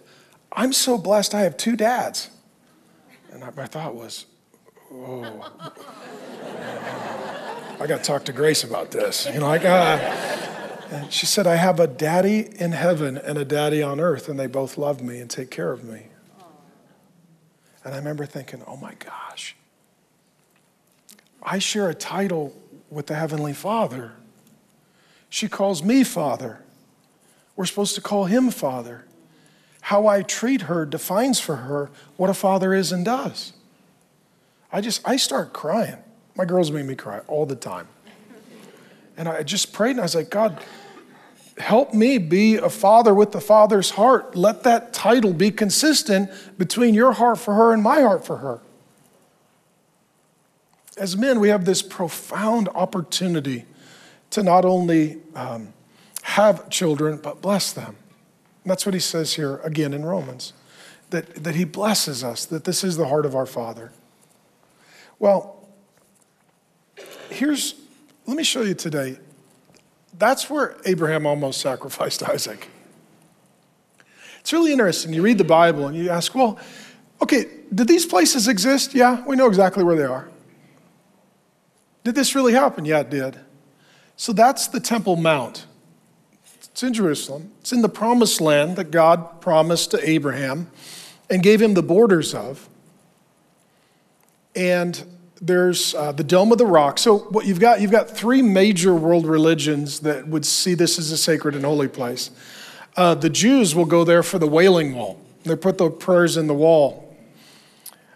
Speaker 2: I'm so blessed I have two dads. And my thought was, oh, [laughs] I got to talk to Grace about this. You know, like, uh, and she said, I have a daddy in heaven and a daddy on earth, and they both love me and take care of me. And I remember thinking, oh my gosh, I share a title with the Heavenly Father. She calls me Father. We're supposed to call him Father. How I treat her defines for her what a father is and does. I just, I start crying. My girls make me cry all the time. And I just prayed and I was like, God, help me be a father with the father's heart. Let that title be consistent between your heart for her and my heart for her. As men, we have this profound opportunity to not only um, have children, but bless them. And that's what he says here again in Romans that, that he blesses us, that this is the heart of our Father. Well, here's, let me show you today that's where Abraham almost sacrificed [laughs] Isaac. It's really interesting. You read the Bible and you ask, well, okay, did these places exist? Yeah, we know exactly where they are. Did this really happen? Yeah, it did. So that's the Temple Mount. It's in Jerusalem. It's in the promised land that God promised to Abraham and gave him the borders of. And there's uh, the Dome of the Rock. So what you've got, you've got three major world religions that would see this as a sacred and holy place. Uh, the Jews will go there for the Wailing Wall. They put the prayers in the wall.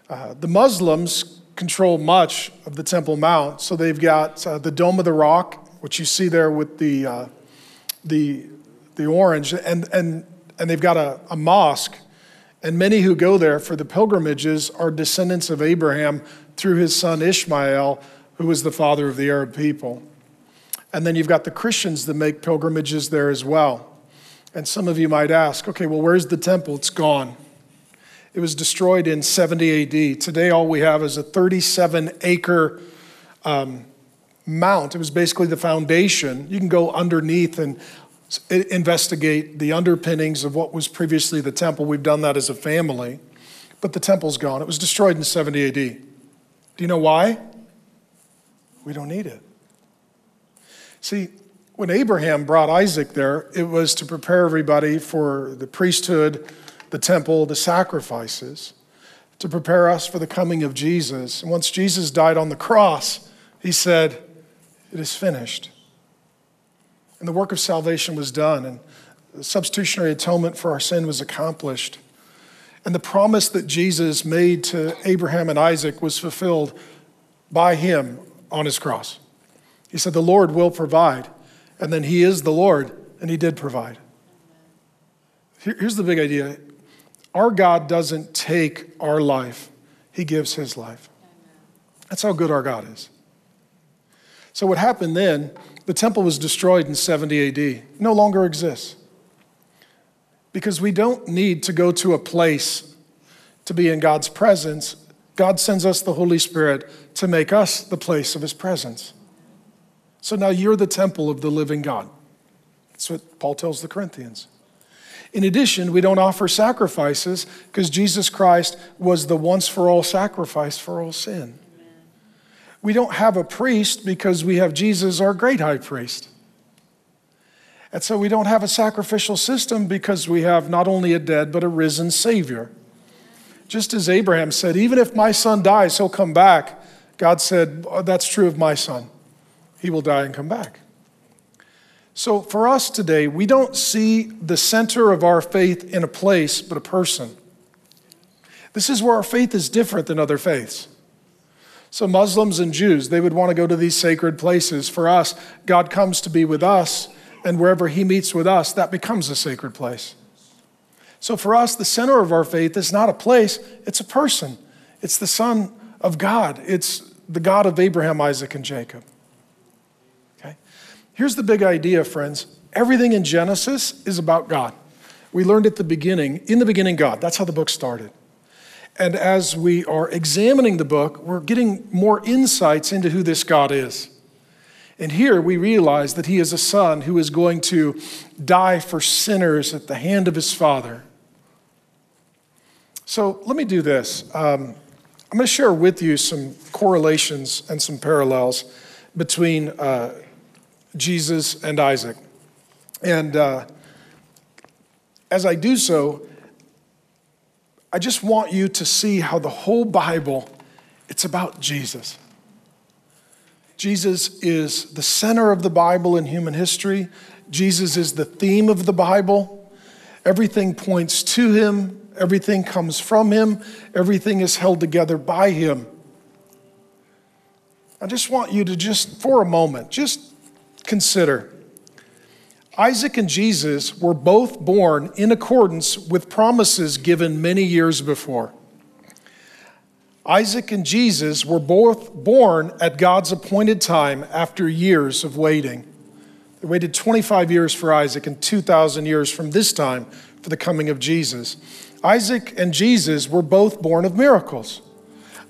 Speaker 2: Uh, the Muslims control much of the Temple Mount, so they've got uh, the Dome of the Rock, which you see there with the uh, the the orange, and and and they've got a, a mosque. And many who go there for the pilgrimages are descendants of Abraham through his son Ishmael, who was the father of the Arab people. And then you've got the Christians that make pilgrimages there as well. And some of you might ask, okay, well, where's the temple? It's gone. It was destroyed in 70 AD. Today, all we have is a 37 acre um, mount. It was basically the foundation. You can go underneath and investigate the underpinnings of what was previously the temple. We've done that as a family. But the temple's gone. It was destroyed in 70 AD. Do you know why? We don't need it. See, when Abraham brought Isaac there, it was to prepare everybody for the priesthood, the temple, the sacrifices, to prepare us for the coming of Jesus. And once Jesus died on the cross, he said, It is finished. And the work of salvation was done, and the substitutionary atonement for our sin was accomplished. And the promise that Jesus made to Abraham and Isaac was fulfilled by him on his cross. He said, The Lord will provide. And then he is the Lord, and he did provide. Here's the big idea our God doesn't take our life, he gives his life. That's how good our God is. So, what happened then, the temple was destroyed in 70 AD, no longer exists because we don't need to go to a place to be in God's presence. God sends us the Holy Spirit to make us the place of His presence. So now you're the temple of the living God. That's what Paul tells the Corinthians. In addition, we don't offer sacrifices because Jesus Christ was the once for all sacrifice for all sin. We don't have a priest because we have Jesus, our great high priest. And so we don't have a sacrificial system because we have not only a dead, but a risen Savior. Just as Abraham said, even if my son dies, he'll come back. God said, oh, That's true of my son. He will die and come back. So for us today, we don't see the center of our faith in a place, but a person. This is where our faith is different than other faiths. So, Muslims and Jews, they would want to go to these sacred places. For us, God comes to be with us, and wherever He meets with us, that becomes a sacred place. So, for us, the center of our faith is not a place, it's a person. It's the Son of God, it's the God of Abraham, Isaac, and Jacob. Okay? Here's the big idea, friends everything in Genesis is about God. We learned at the beginning, in the beginning, God. That's how the book started. And as we are examining the book, we're getting more insights into who this God is. And here we realize that he is a son who is going to die for sinners at the hand of his father. So let me do this. Um, I'm going to share with you some correlations and some parallels between uh, Jesus and Isaac. And uh, as I do so, I just want you to see how the whole Bible, it's about Jesus. Jesus is the center of the Bible in human history. Jesus is the theme of the Bible. Everything points to him, everything comes from him, everything is held together by him. I just want you to just, for a moment, just consider Isaac and Jesus were both born in accordance with promises given many years before. Isaac and Jesus were both born at God's appointed time after years of waiting. They waited 25 years for Isaac and 2,000 years from this time for the coming of Jesus. Isaac and Jesus were both born of miracles.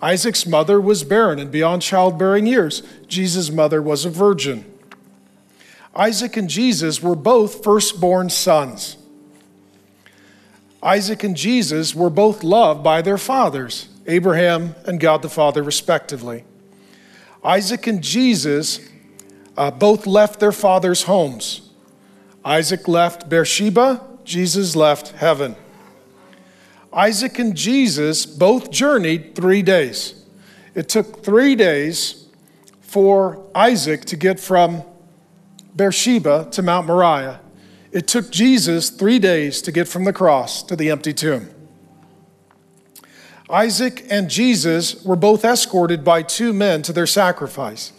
Speaker 2: Isaac's mother was barren and beyond childbearing years. Jesus' mother was a virgin. Isaac and Jesus were both firstborn sons. Isaac and Jesus were both loved by their fathers, Abraham and God the Father, respectively. Isaac and Jesus uh, both left their father's homes. Isaac left Beersheba, Jesus left heaven. Isaac and Jesus both journeyed three days. It took three days for Isaac to get from Beersheba to Mount Moriah. It took Jesus three days to get from the cross to the empty tomb. Isaac and Jesus were both escorted by two men to their sacrifice.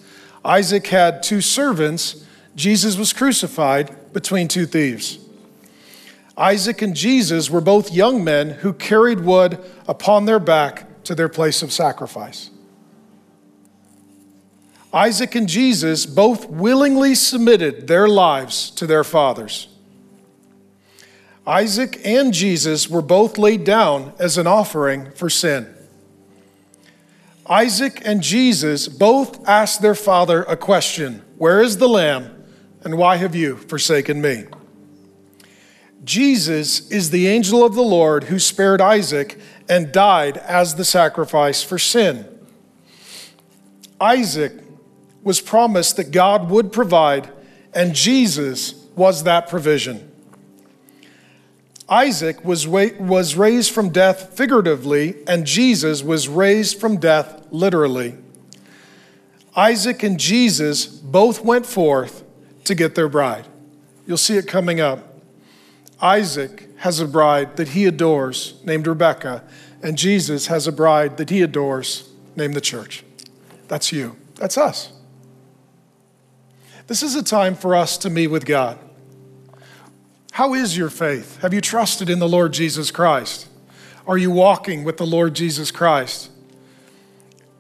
Speaker 2: Isaac had two servants. Jesus was crucified between two thieves. Isaac and Jesus were both young men who carried wood upon their back to their place of sacrifice. Isaac and Jesus both willingly submitted their lives to their fathers. Isaac and Jesus were both laid down as an offering for sin. Isaac and Jesus both asked their father a question Where is the lamb, and why have you forsaken me? Jesus is the angel of the Lord who spared Isaac and died as the sacrifice for sin. Isaac was promised that God would provide, and Jesus was that provision. Isaac was, was raised from death figuratively, and Jesus was raised from death literally. Isaac and Jesus both went forth to get their bride. You'll see it coming up. Isaac has a bride that he adores named Rebecca, and Jesus has a bride that he adores named the church. That's you. That's us. This is a time for us to meet with God. How is your faith? Have you trusted in the Lord Jesus Christ? Are you walking with the Lord Jesus Christ?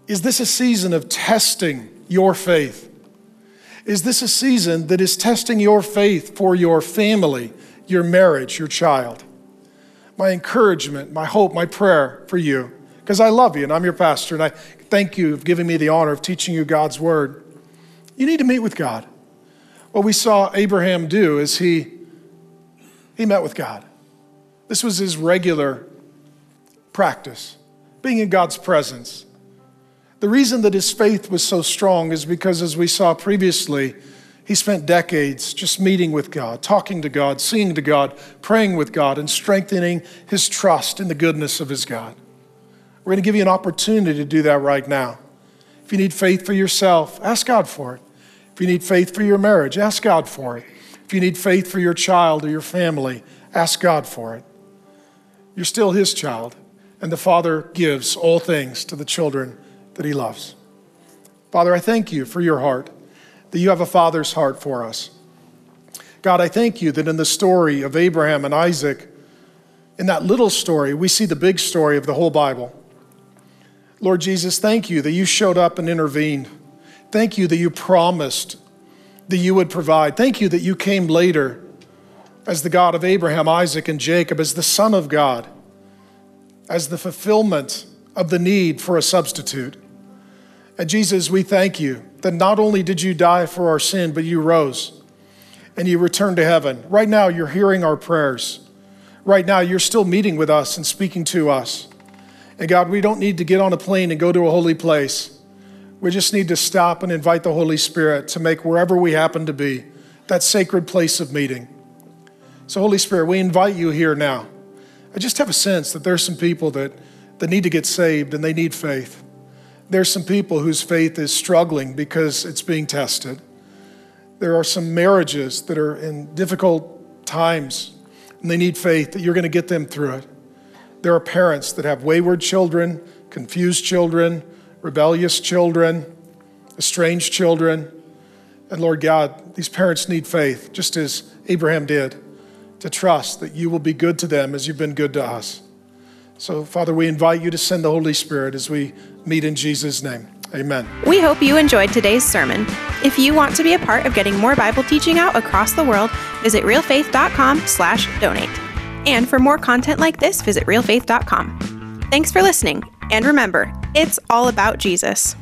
Speaker 2: Is this a season of testing your faith? Is this a season that is testing your faith for your family, your marriage, your child? My encouragement, my hope, my prayer for you, because I love you and I'm your pastor, and I thank you for giving me the honor of teaching you God's word. You need to meet with God. What we saw Abraham do is he, he met with God. This was his regular practice, being in God's presence. The reason that his faith was so strong is because, as we saw previously, He spent decades just meeting with God, talking to God, seeing to God, praying with God, and strengthening his trust in the goodness of his God. We're going to give you an opportunity to do that right now. If you need faith for yourself, ask God for it. If you need faith for your marriage, ask God for it. If you need faith for your child or your family, ask God for it. You're still his child, and the Father gives all things to the children that he loves. Father, I thank you for your heart that you have a father's heart for us. God, I thank you that in the story of Abraham and Isaac, in that little story, we see the big story of the whole Bible. Lord Jesus, thank you that you showed up and intervened. Thank you that you promised that you would provide. Thank you that you came later as the God of Abraham, Isaac, and Jacob, as the Son of God, as the fulfillment of the need for a substitute. And Jesus, we thank you that not only did you die for our sin, but you rose and you returned to heaven. Right now, you're hearing our prayers. Right now, you're still meeting with us and speaking to us. And God, we don't need to get on a plane and go to a holy place. We just need to stop and invite the Holy Spirit to make wherever we happen to be that sacred place of meeting. So, Holy Spirit, we invite you here now. I just have a sense that there's some people that, that need to get saved and they need faith. There's some people whose faith is struggling because it's being tested. There are some marriages that are in difficult times and they need faith that you're going to get them through it. There are parents that have wayward children, confused children, rebellious children, estranged children. And Lord God, these parents need faith, just as Abraham did, to trust that you will be good to them as you've been good to us. So, Father, we invite you to send the Holy Spirit as we meet in Jesus' name. Amen.
Speaker 1: We hope you enjoyed today's sermon. If you want to be a part of getting more Bible teaching out across the world, visit realfaith.com/donate. And for more content like this, visit realfaith.com. Thanks for listening, and remember, it's all about Jesus.